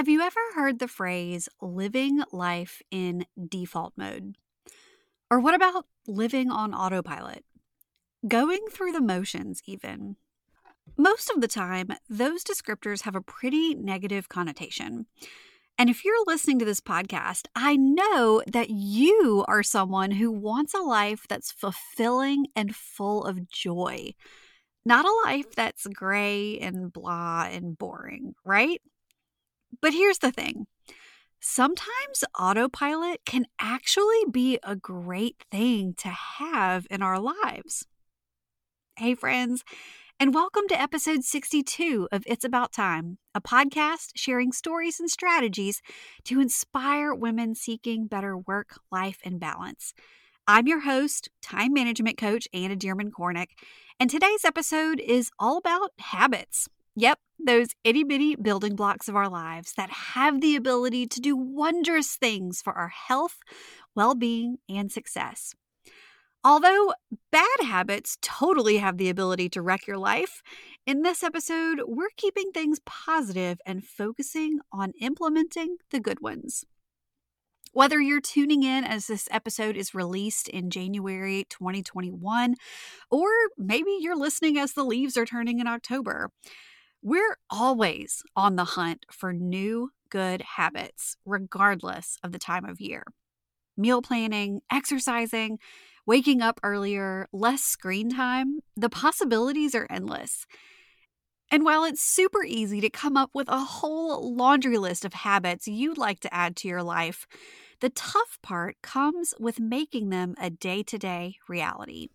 Have you ever heard the phrase living life in default mode? Or what about living on autopilot? Going through the motions, even. Most of the time, those descriptors have a pretty negative connotation. And if you're listening to this podcast, I know that you are someone who wants a life that's fulfilling and full of joy, not a life that's gray and blah and boring, right? But here's the thing sometimes autopilot can actually be a great thing to have in our lives. Hey, friends, and welcome to episode 62 of It's About Time, a podcast sharing stories and strategies to inspire women seeking better work, life, and balance. I'm your host, time management coach Anna Dearmon Kornick, and today's episode is all about habits. Yep, those itty bitty building blocks of our lives that have the ability to do wondrous things for our health, well being, and success. Although bad habits totally have the ability to wreck your life, in this episode, we're keeping things positive and focusing on implementing the good ones. Whether you're tuning in as this episode is released in January 2021, or maybe you're listening as the leaves are turning in October, we're always on the hunt for new good habits, regardless of the time of year. Meal planning, exercising, waking up earlier, less screen time, the possibilities are endless. And while it's super easy to come up with a whole laundry list of habits you'd like to add to your life, the tough part comes with making them a day to day reality.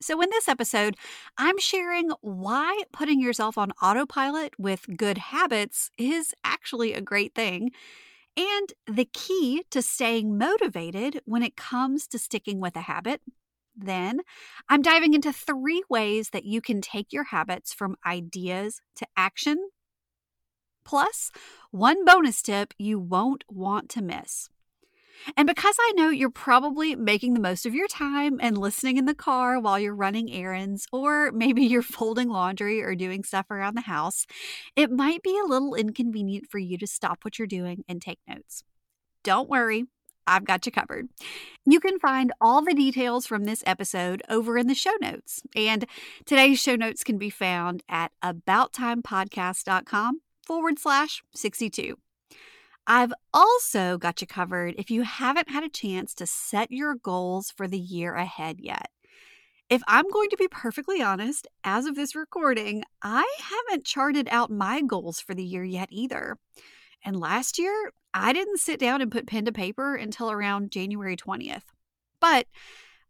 So, in this episode, I'm sharing why putting yourself on autopilot with good habits is actually a great thing and the key to staying motivated when it comes to sticking with a habit. Then, I'm diving into three ways that you can take your habits from ideas to action. Plus, one bonus tip you won't want to miss. And because I know you're probably making the most of your time and listening in the car while you're running errands, or maybe you're folding laundry or doing stuff around the house, it might be a little inconvenient for you to stop what you're doing and take notes. Don't worry, I've got you covered. You can find all the details from this episode over in the show notes. And today's show notes can be found at abouttimepodcast.com forward slash 62. I've also got you covered if you haven't had a chance to set your goals for the year ahead yet. If I'm going to be perfectly honest, as of this recording, I haven't charted out my goals for the year yet either. And last year, I didn't sit down and put pen to paper until around January 20th. But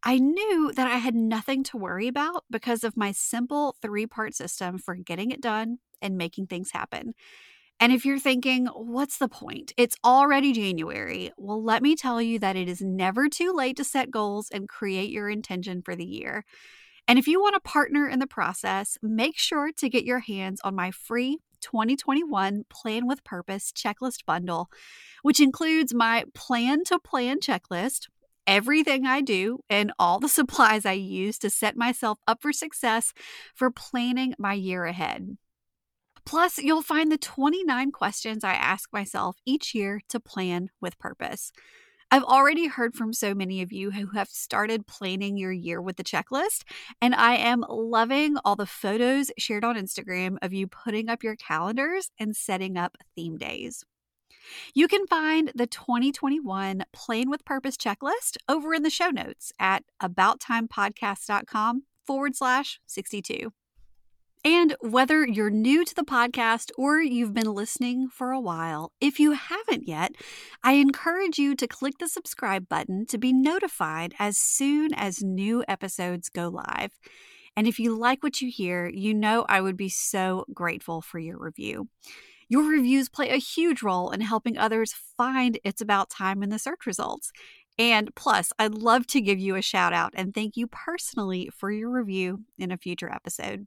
I knew that I had nothing to worry about because of my simple three part system for getting it done and making things happen. And if you're thinking, what's the point? It's already January. Well, let me tell you that it is never too late to set goals and create your intention for the year. And if you want to partner in the process, make sure to get your hands on my free 2021 Plan with Purpose checklist bundle, which includes my plan to plan checklist, everything I do, and all the supplies I use to set myself up for success for planning my year ahead. Plus, you'll find the 29 questions I ask myself each year to plan with purpose. I've already heard from so many of you who have started planning your year with the checklist, and I am loving all the photos shared on Instagram of you putting up your calendars and setting up theme days. You can find the 2021 Plan with Purpose checklist over in the show notes at abouttimepodcast.com forward slash 62. And whether you're new to the podcast or you've been listening for a while, if you haven't yet, I encourage you to click the subscribe button to be notified as soon as new episodes go live. And if you like what you hear, you know I would be so grateful for your review. Your reviews play a huge role in helping others find It's About Time in the search results. And plus, I'd love to give you a shout out and thank you personally for your review in a future episode.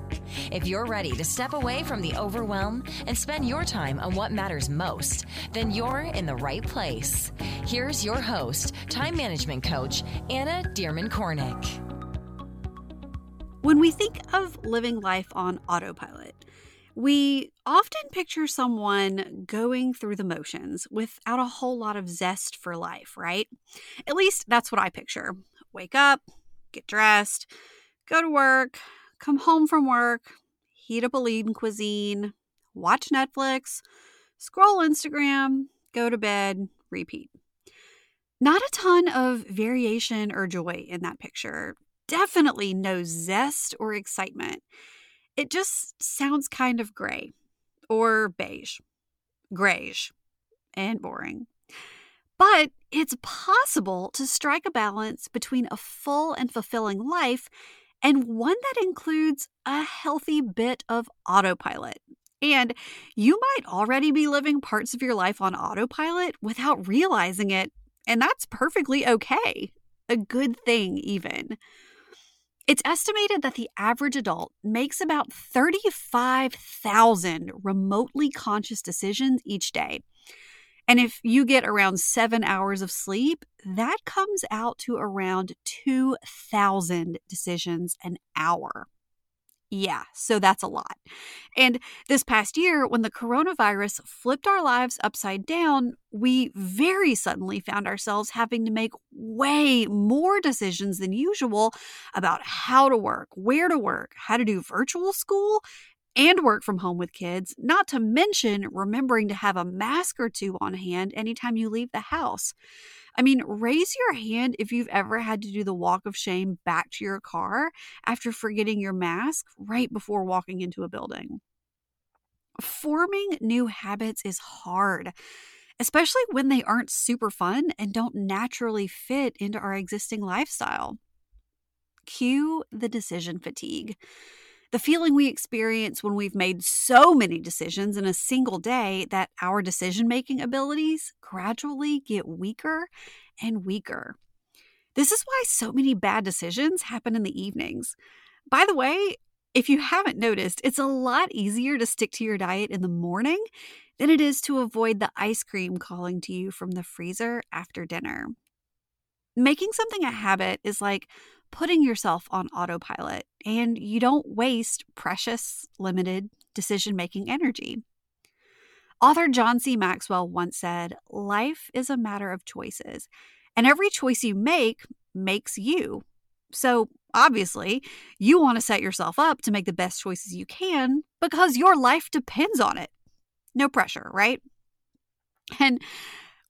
If you're ready to step away from the overwhelm and spend your time on what matters most, then you're in the right place. Here's your host, time management coach, Anna Dearmon Kornick. When we think of living life on autopilot, we often picture someone going through the motions without a whole lot of zest for life, right? At least that's what I picture. Wake up, get dressed, go to work, come home from work, heat up a lean cuisine, watch Netflix, scroll Instagram, go to bed, repeat. Not a ton of variation or joy in that picture. Definitely no zest or excitement. It just sounds kind of gray or beige, grayish, and boring. But it's possible to strike a balance between a full and fulfilling life and one that includes a healthy bit of autopilot. And you might already be living parts of your life on autopilot without realizing it, and that's perfectly okay. A good thing, even. It's estimated that the average adult makes about 35,000 remotely conscious decisions each day. And if you get around seven hours of sleep, that comes out to around 2,000 decisions an hour. Yeah, so that's a lot. And this past year, when the coronavirus flipped our lives upside down, we very suddenly found ourselves having to make way more decisions than usual about how to work, where to work, how to do virtual school, and work from home with kids, not to mention remembering to have a mask or two on hand anytime you leave the house. I mean, raise your hand if you've ever had to do the walk of shame back to your car after forgetting your mask right before walking into a building. Forming new habits is hard, especially when they aren't super fun and don't naturally fit into our existing lifestyle. Cue the decision fatigue. The feeling we experience when we've made so many decisions in a single day that our decision making abilities gradually get weaker and weaker. This is why so many bad decisions happen in the evenings. By the way, if you haven't noticed, it's a lot easier to stick to your diet in the morning than it is to avoid the ice cream calling to you from the freezer after dinner. Making something a habit is like putting yourself on autopilot and you don't waste precious, limited decision making energy. Author John C. Maxwell once said, Life is a matter of choices, and every choice you make makes you. So, obviously, you want to set yourself up to make the best choices you can because your life depends on it. No pressure, right? And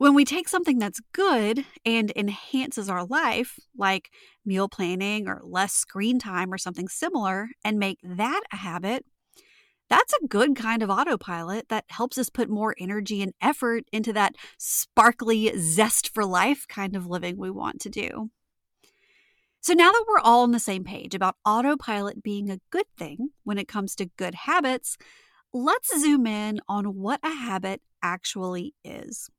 when we take something that's good and enhances our life, like meal planning or less screen time or something similar, and make that a habit, that's a good kind of autopilot that helps us put more energy and effort into that sparkly zest for life kind of living we want to do. So now that we're all on the same page about autopilot being a good thing when it comes to good habits, let's zoom in on what a habit actually is.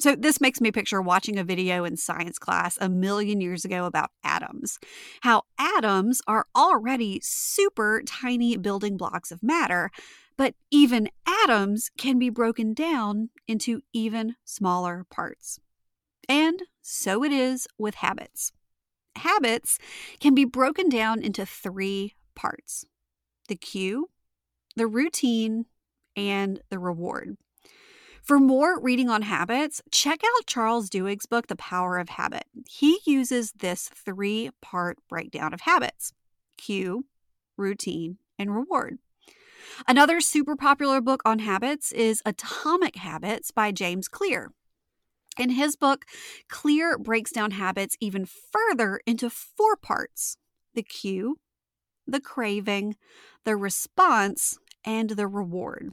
So, this makes me picture watching a video in science class a million years ago about atoms. How atoms are already super tiny building blocks of matter, but even atoms can be broken down into even smaller parts. And so it is with habits. Habits can be broken down into three parts the cue, the routine, and the reward. For more reading on habits, check out Charles Duhigg's book, The Power of Habit. He uses this three part breakdown of habits cue, routine, and reward. Another super popular book on habits is Atomic Habits by James Clear. In his book, Clear breaks down habits even further into four parts the cue, the craving, the response, and the reward.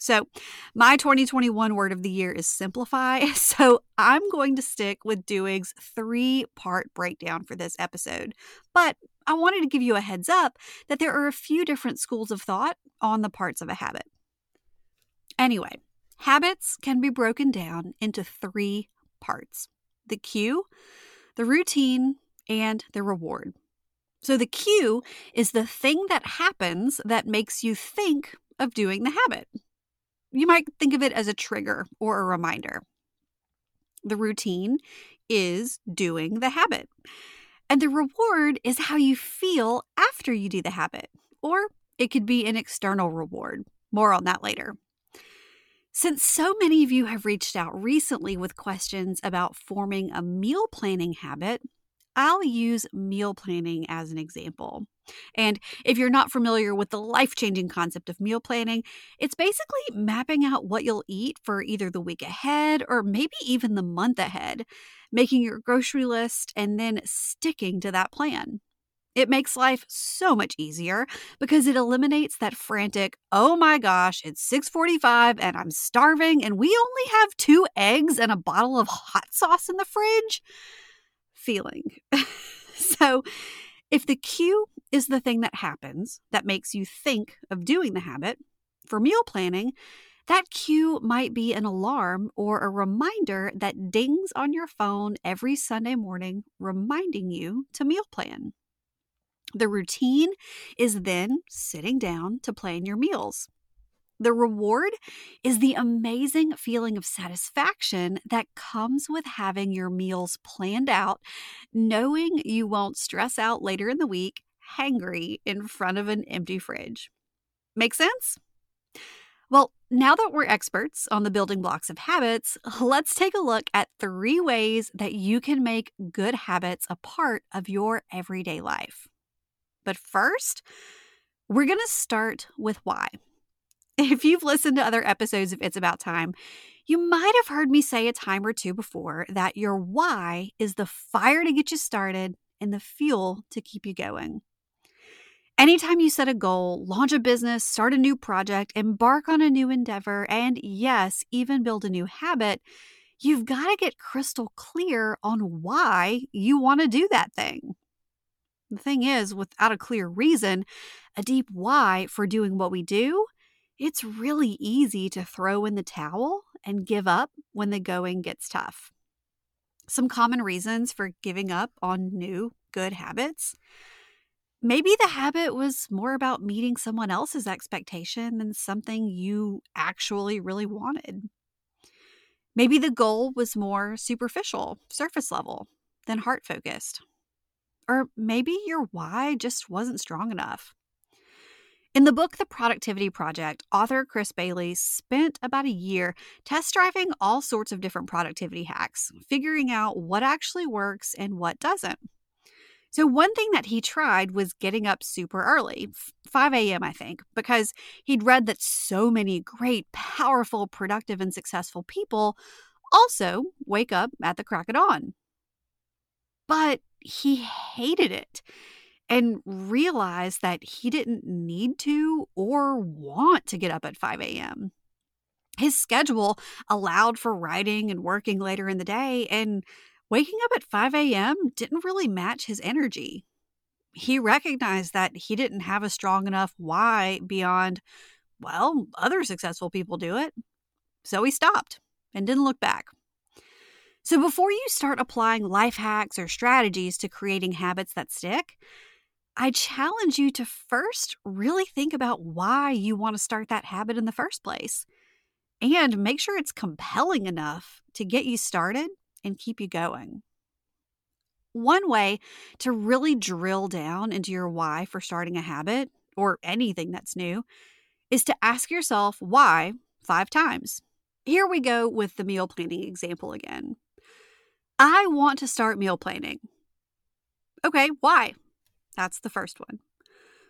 So, my 2021 word of the year is simplify. So, I'm going to stick with Duhigg's three part breakdown for this episode. But I wanted to give you a heads up that there are a few different schools of thought on the parts of a habit. Anyway, habits can be broken down into three parts the cue, the routine, and the reward. So, the cue is the thing that happens that makes you think of doing the habit. You might think of it as a trigger or a reminder. The routine is doing the habit. And the reward is how you feel after you do the habit, or it could be an external reward. More on that later. Since so many of you have reached out recently with questions about forming a meal planning habit, I'll use meal planning as an example. And if you're not familiar with the life changing concept of meal planning, it's basically mapping out what you'll eat for either the week ahead or maybe even the month ahead, making your grocery list and then sticking to that plan. It makes life so much easier because it eliminates that frantic, "Oh my gosh, it's 6:45 and I'm starving and we only have 2 eggs and a bottle of hot sauce in the fridge." feeling. so, if the cue is the thing that happens that makes you think of doing the habit, for meal planning, that cue might be an alarm or a reminder that dings on your phone every Sunday morning, reminding you to meal plan. The routine is then sitting down to plan your meals. The reward is the amazing feeling of satisfaction that comes with having your meals planned out, knowing you won't stress out later in the week, hangry in front of an empty fridge. Make sense? Well, now that we're experts on the building blocks of habits, let's take a look at three ways that you can make good habits a part of your everyday life. But first, we're going to start with why. If you've listened to other episodes of It's About Time, you might have heard me say a time or two before that your why is the fire to get you started and the fuel to keep you going. Anytime you set a goal, launch a business, start a new project, embark on a new endeavor, and yes, even build a new habit, you've got to get crystal clear on why you want to do that thing. The thing is, without a clear reason, a deep why for doing what we do, it's really easy to throw in the towel and give up when the going gets tough. Some common reasons for giving up on new good habits. Maybe the habit was more about meeting someone else's expectation than something you actually really wanted. Maybe the goal was more superficial, surface level, than heart focused. Or maybe your why just wasn't strong enough. In the book The Productivity Project, author Chris Bailey spent about a year test driving all sorts of different productivity hacks, figuring out what actually works and what doesn't. So, one thing that he tried was getting up super early, 5 a.m., I think, because he'd read that so many great, powerful, productive, and successful people also wake up at the crack of dawn. But he hated it and realized that he didn't need to or want to get up at 5 a.m. His schedule allowed for writing and working later in the day, and waking up at 5 a.m. didn't really match his energy. He recognized that he didn't have a strong enough why beyond, well, other successful people do it. So he stopped and didn't look back. So before you start applying life hacks or strategies to creating habits that stick, I challenge you to first really think about why you want to start that habit in the first place and make sure it's compelling enough to get you started and keep you going. One way to really drill down into your why for starting a habit or anything that's new is to ask yourself why five times. Here we go with the meal planning example again. I want to start meal planning. Okay, why? That's the first one.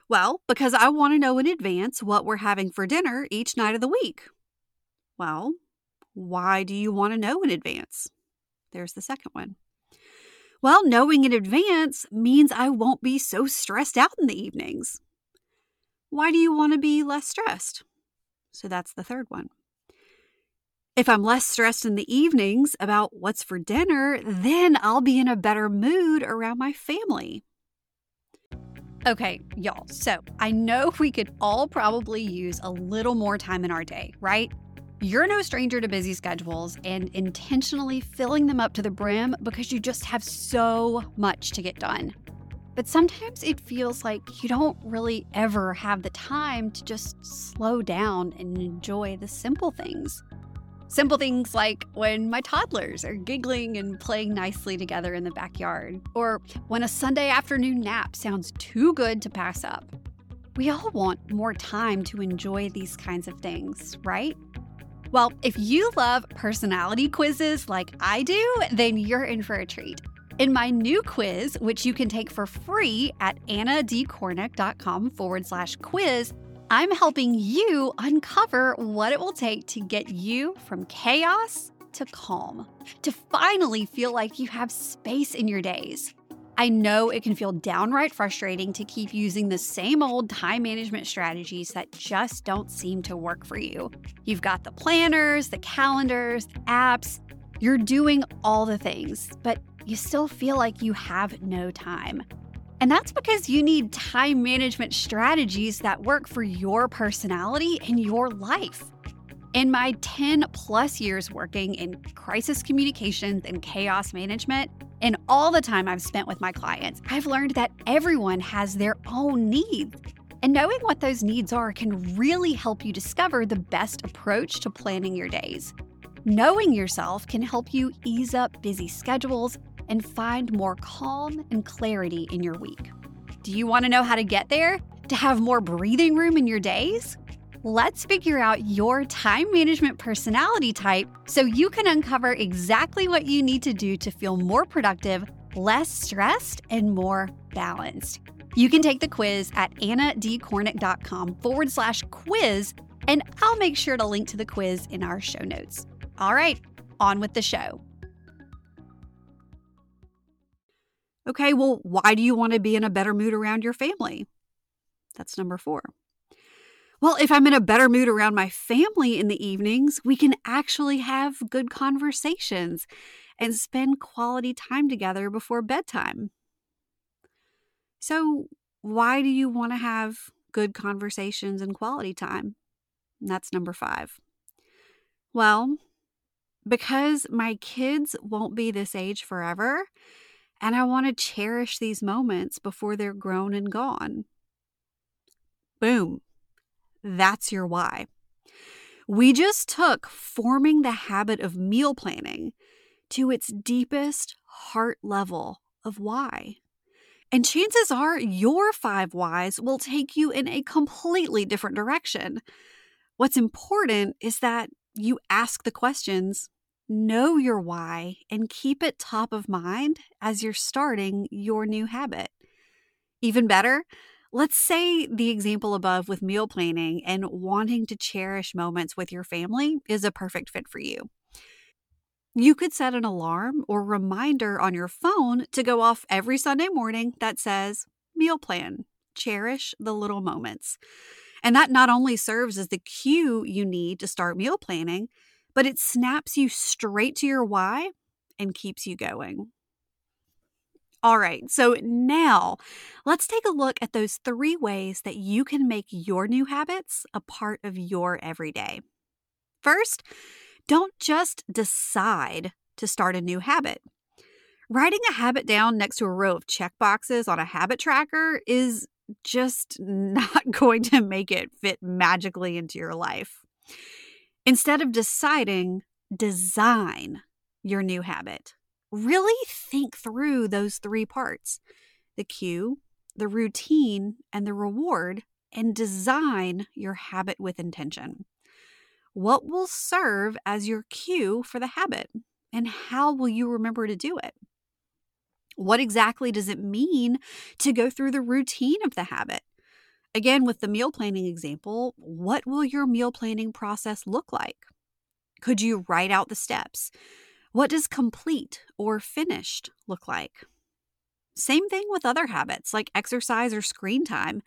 Well, because I want to know in advance what we're having for dinner each night of the week. Well, why do you want to know in advance? There's the second one. Well, knowing in advance means I won't be so stressed out in the evenings. Why do you want to be less stressed? So that's the third one. If I'm less stressed in the evenings about what's for dinner, then I'll be in a better mood around my family. Okay, y'all, so I know we could all probably use a little more time in our day, right? You're no stranger to busy schedules and intentionally filling them up to the brim because you just have so much to get done. But sometimes it feels like you don't really ever have the time to just slow down and enjoy the simple things. Simple things like when my toddlers are giggling and playing nicely together in the backyard, or when a Sunday afternoon nap sounds too good to pass up. We all want more time to enjoy these kinds of things, right? Well, if you love personality quizzes like I do, then you're in for a treat. In my new quiz, which you can take for free at annadcornick.com forward slash quiz, I'm helping you uncover what it will take to get you from chaos to calm, to finally feel like you have space in your days. I know it can feel downright frustrating to keep using the same old time management strategies that just don't seem to work for you. You've got the planners, the calendars, the apps, you're doing all the things, but you still feel like you have no time. And that's because you need time management strategies that work for your personality and your life. In my 10 plus years working in crisis communications and chaos management, and all the time I've spent with my clients, I've learned that everyone has their own needs. And knowing what those needs are can really help you discover the best approach to planning your days. Knowing yourself can help you ease up busy schedules and find more calm and clarity in your week. Do you want to know how to get there? To have more breathing room in your days? Let's figure out your time management personality type so you can uncover exactly what you need to do to feel more productive, less stressed, and more balanced. You can take the quiz at annadcornick.com forward slash quiz, and I'll make sure to link to the quiz in our show notes. All right, on with the show. Okay, well, why do you want to be in a better mood around your family? That's number four. Well, if I'm in a better mood around my family in the evenings, we can actually have good conversations and spend quality time together before bedtime. So, why do you want to have good conversations and quality time? That's number five. Well, because my kids won't be this age forever, and I want to cherish these moments before they're grown and gone. Boom. That's your why. We just took forming the habit of meal planning to its deepest heart level of why. And chances are your five whys will take you in a completely different direction. What's important is that you ask the questions know your why and keep it top of mind as you're starting your new habit. Even better, let's say the example above with meal planning and wanting to cherish moments with your family is a perfect fit for you. You could set an alarm or reminder on your phone to go off every Sunday morning that says, Meal plan, cherish the little moments. And that not only serves as the cue you need to start meal planning, but it snaps you straight to your why and keeps you going. All right, so now let's take a look at those three ways that you can make your new habits a part of your everyday. First, don't just decide to start a new habit. Writing a habit down next to a row of check boxes on a habit tracker is just not going to make it fit magically into your life. Instead of deciding, design your new habit. Really think through those three parts the cue, the routine, and the reward, and design your habit with intention. What will serve as your cue for the habit, and how will you remember to do it? What exactly does it mean to go through the routine of the habit? Again, with the meal planning example, what will your meal planning process look like? Could you write out the steps? What does complete or finished look like? Same thing with other habits like exercise or screen time.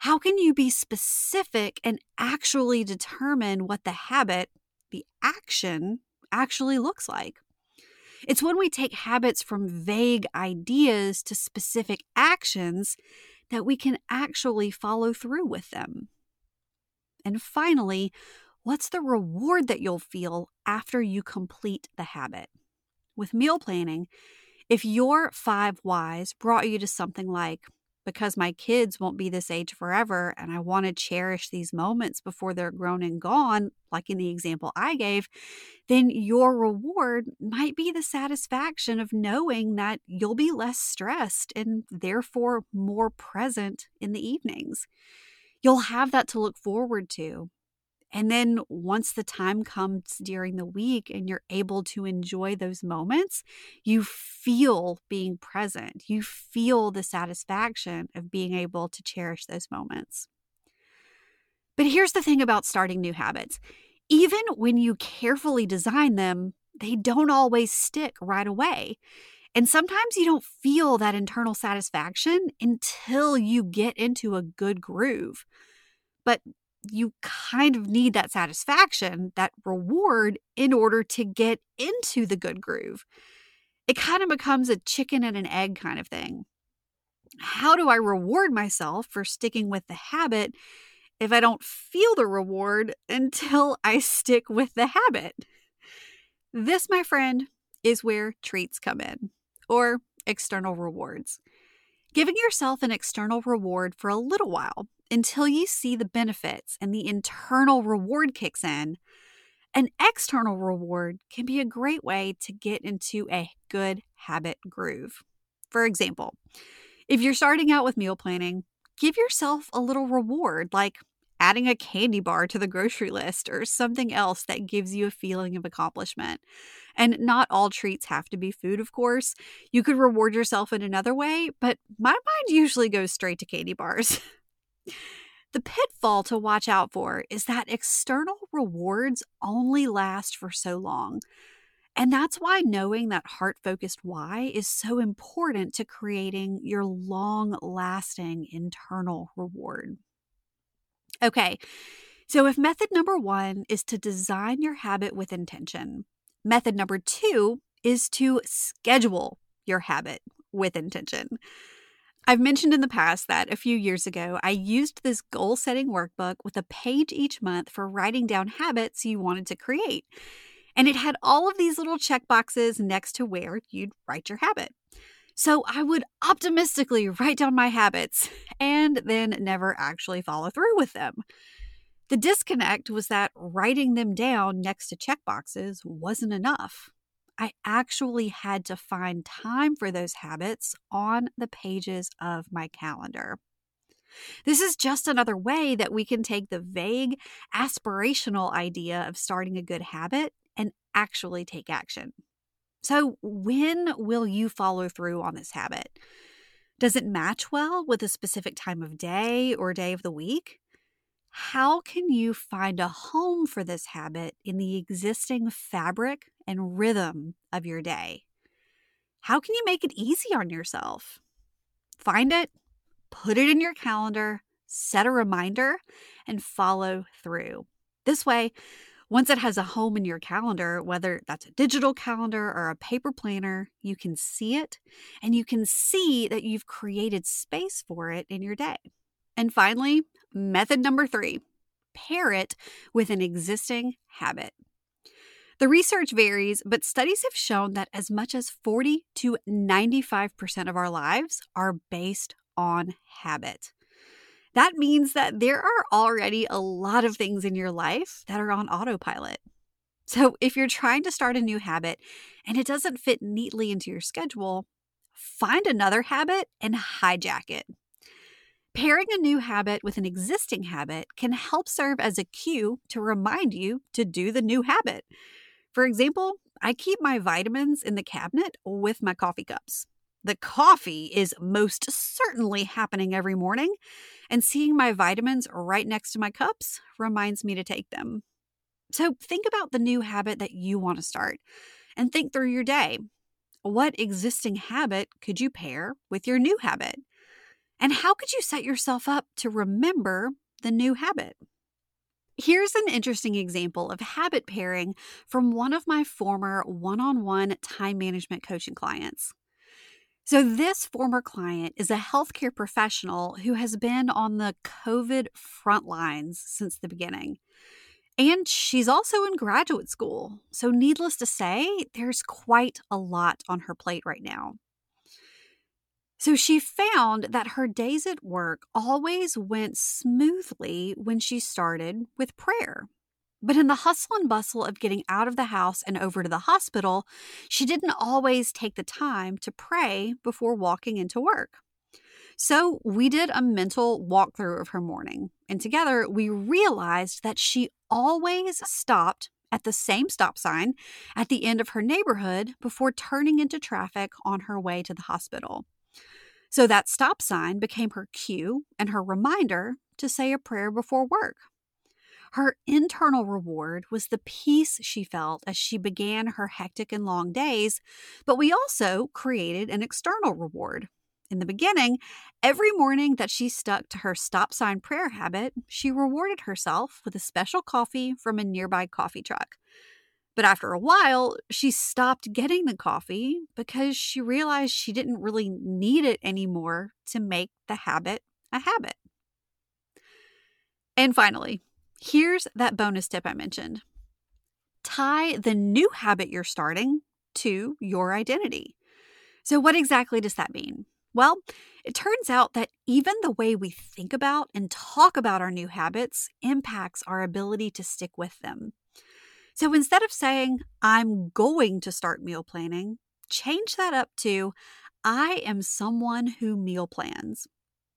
How can you be specific and actually determine what the habit, the action, actually looks like? It's when we take habits from vague ideas to specific actions that we can actually follow through with them. And finally, what's the reward that you'll feel after you complete the habit? With meal planning, if your five whys brought you to something like, because my kids won't be this age forever and I want to cherish these moments before they're grown and gone, like in the example I gave, then your reward might be the satisfaction of knowing that you'll be less stressed and therefore more present in the evenings. You'll have that to look forward to. And then once the time comes during the week and you're able to enjoy those moments, you feel being present. You feel the satisfaction of being able to cherish those moments. But here's the thing about starting new habits even when you carefully design them, they don't always stick right away. And sometimes you don't feel that internal satisfaction until you get into a good groove. But you kind of need that satisfaction, that reward, in order to get into the good groove. It kind of becomes a chicken and an egg kind of thing. How do I reward myself for sticking with the habit if I don't feel the reward until I stick with the habit? This, my friend, is where treats come in, or external rewards. Giving yourself an external reward for a little while until you see the benefits and the internal reward kicks in, an external reward can be a great way to get into a good habit groove. For example, if you're starting out with meal planning, give yourself a little reward like adding a candy bar to the grocery list or something else that gives you a feeling of accomplishment. And not all treats have to be food, of course. You could reward yourself in another way, but my mind usually goes straight to candy bars. The pitfall to watch out for is that external rewards only last for so long. And that's why knowing that heart focused why is so important to creating your long lasting internal reward. Okay, so if method number one is to design your habit with intention, method number two is to schedule your habit with intention. I've mentioned in the past that a few years ago, I used this goal setting workbook with a page each month for writing down habits you wanted to create. And it had all of these little check boxes next to where you'd write your habit. So I would optimistically write down my habits and then never actually follow through with them. The disconnect was that writing them down next to check boxes wasn't enough. I actually had to find time for those habits on the pages of my calendar. This is just another way that we can take the vague, aspirational idea of starting a good habit and actually take action. So, when will you follow through on this habit? Does it match well with a specific time of day or day of the week? How can you find a home for this habit in the existing fabric and rhythm of your day? How can you make it easy on yourself? Find it, put it in your calendar, set a reminder, and follow through. This way, once it has a home in your calendar, whether that's a digital calendar or a paper planner, you can see it and you can see that you've created space for it in your day. And finally, method number three pair it with an existing habit. The research varies, but studies have shown that as much as 40 to 95% of our lives are based on habit. That means that there are already a lot of things in your life that are on autopilot. So, if you're trying to start a new habit and it doesn't fit neatly into your schedule, find another habit and hijack it. Pairing a new habit with an existing habit can help serve as a cue to remind you to do the new habit. For example, I keep my vitamins in the cabinet with my coffee cups. The coffee is most certainly happening every morning, and seeing my vitamins right next to my cups reminds me to take them. So think about the new habit that you want to start and think through your day. What existing habit could you pair with your new habit? And how could you set yourself up to remember the new habit? Here's an interesting example of habit pairing from one of my former one on one time management coaching clients. So, this former client is a healthcare professional who has been on the COVID front lines since the beginning. And she's also in graduate school. So, needless to say, there's quite a lot on her plate right now. So she found that her days at work always went smoothly when she started with prayer. But in the hustle and bustle of getting out of the house and over to the hospital, she didn't always take the time to pray before walking into work. So we did a mental walkthrough of her morning, and together we realized that she always stopped at the same stop sign at the end of her neighborhood before turning into traffic on her way to the hospital. So that stop sign became her cue and her reminder to say a prayer before work. Her internal reward was the peace she felt as she began her hectic and long days, but we also created an external reward. In the beginning, every morning that she stuck to her stop sign prayer habit, she rewarded herself with a special coffee from a nearby coffee truck. But after a while, she stopped getting the coffee because she realized she didn't really need it anymore to make the habit a habit. And finally, here's that bonus tip I mentioned tie the new habit you're starting to your identity. So, what exactly does that mean? Well, it turns out that even the way we think about and talk about our new habits impacts our ability to stick with them. So instead of saying, I'm going to start meal planning, change that up to, I am someone who meal plans.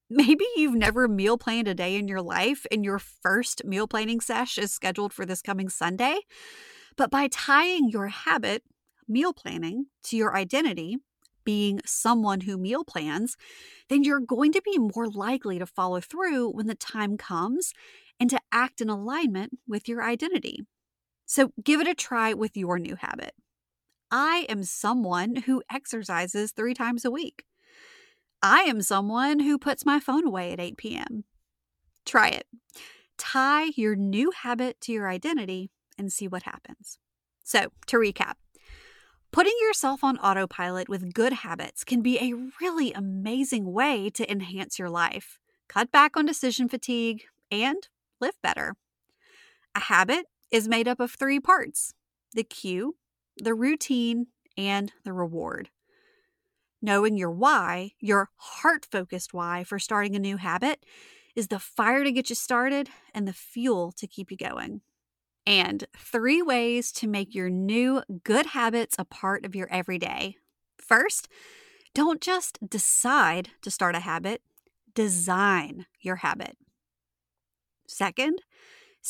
Maybe you've never meal planned a day in your life and your first meal planning sesh is scheduled for this coming Sunday. But by tying your habit, meal planning, to your identity, being someone who meal plans, then you're going to be more likely to follow through when the time comes and to act in alignment with your identity. So give it a try with your new habit. I am someone who exercises three times a week. I am someone who puts my phone away at 8 p.m. Try it. Tie your new habit to your identity and see what happens. So, to recap, putting yourself on autopilot with good habits can be a really amazing way to enhance your life, cut back on decision fatigue, and live better. A habit is made up of three parts the cue, the routine, and the reward. Knowing your why, your heart focused why for starting a new habit, is the fire to get you started and the fuel to keep you going. And three ways to make your new good habits a part of your everyday. First, don't just decide to start a habit, design your habit. Second,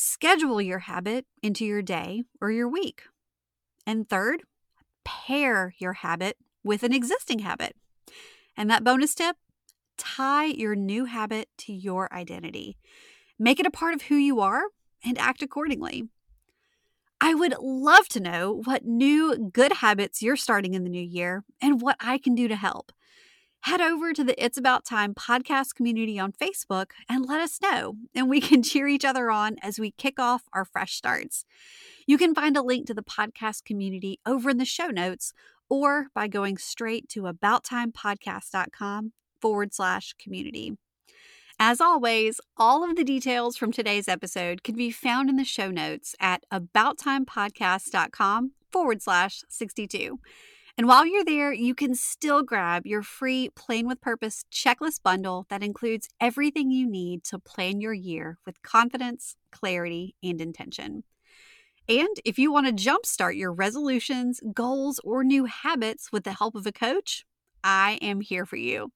Schedule your habit into your day or your week. And third, pair your habit with an existing habit. And that bonus tip tie your new habit to your identity. Make it a part of who you are and act accordingly. I would love to know what new good habits you're starting in the new year and what I can do to help head over to the It's About Time podcast community on Facebook and let us know, and we can cheer each other on as we kick off our fresh starts. You can find a link to the podcast community over in the show notes or by going straight to abouttimepodcast.com forward slash community. As always, all of the details from today's episode can be found in the show notes at abouttimepodcast.com forward slash 62. And while you're there, you can still grab your free Plan with Purpose checklist bundle that includes everything you need to plan your year with confidence, clarity, and intention. And if you want to jumpstart your resolutions, goals, or new habits with the help of a coach, I am here for you.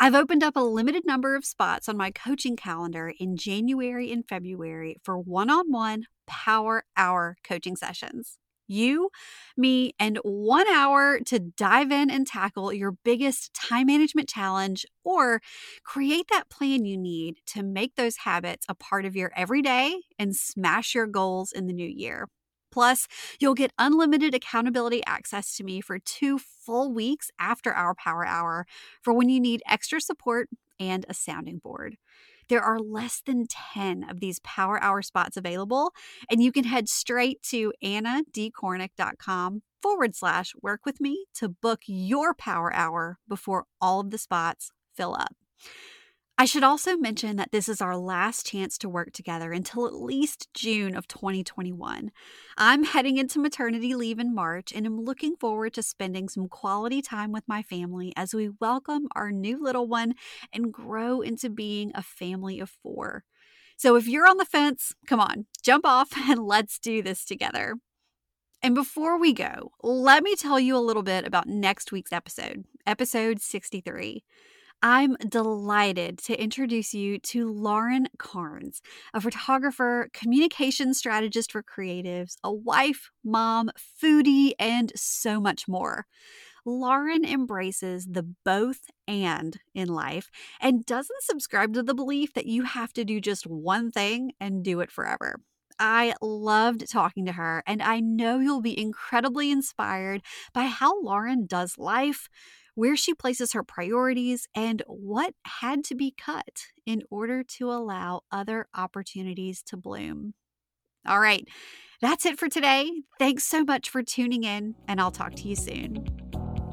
I've opened up a limited number of spots on my coaching calendar in January and February for one on one power hour coaching sessions you, me, and one hour to dive in and tackle your biggest time management challenge or create that plan you need to make those habits a part of your everyday and smash your goals in the new year. Plus, you'll get unlimited accountability access to me for two full weeks after our power hour for when you need extra support and a sounding board. There are less than 10 of these Power Hour spots available, and you can head straight to annadcornick.com forward slash work with me to book your Power Hour before all of the spots fill up. I should also mention that this is our last chance to work together until at least June of 2021. I'm heading into maternity leave in March and am looking forward to spending some quality time with my family as we welcome our new little one and grow into being a family of four. So if you're on the fence, come on, jump off and let's do this together. And before we go, let me tell you a little bit about next week's episode, episode 63. I'm delighted to introduce you to Lauren Carnes, a photographer, communication strategist for creatives, a wife, mom, foodie, and so much more. Lauren embraces the both and in life and doesn't subscribe to the belief that you have to do just one thing and do it forever. I loved talking to her, and I know you'll be incredibly inspired by how Lauren does life where she places her priorities, and what had to be cut in order to allow other opportunities to bloom. All right, that's it for today. Thanks so much for tuning in, and I'll talk to you soon.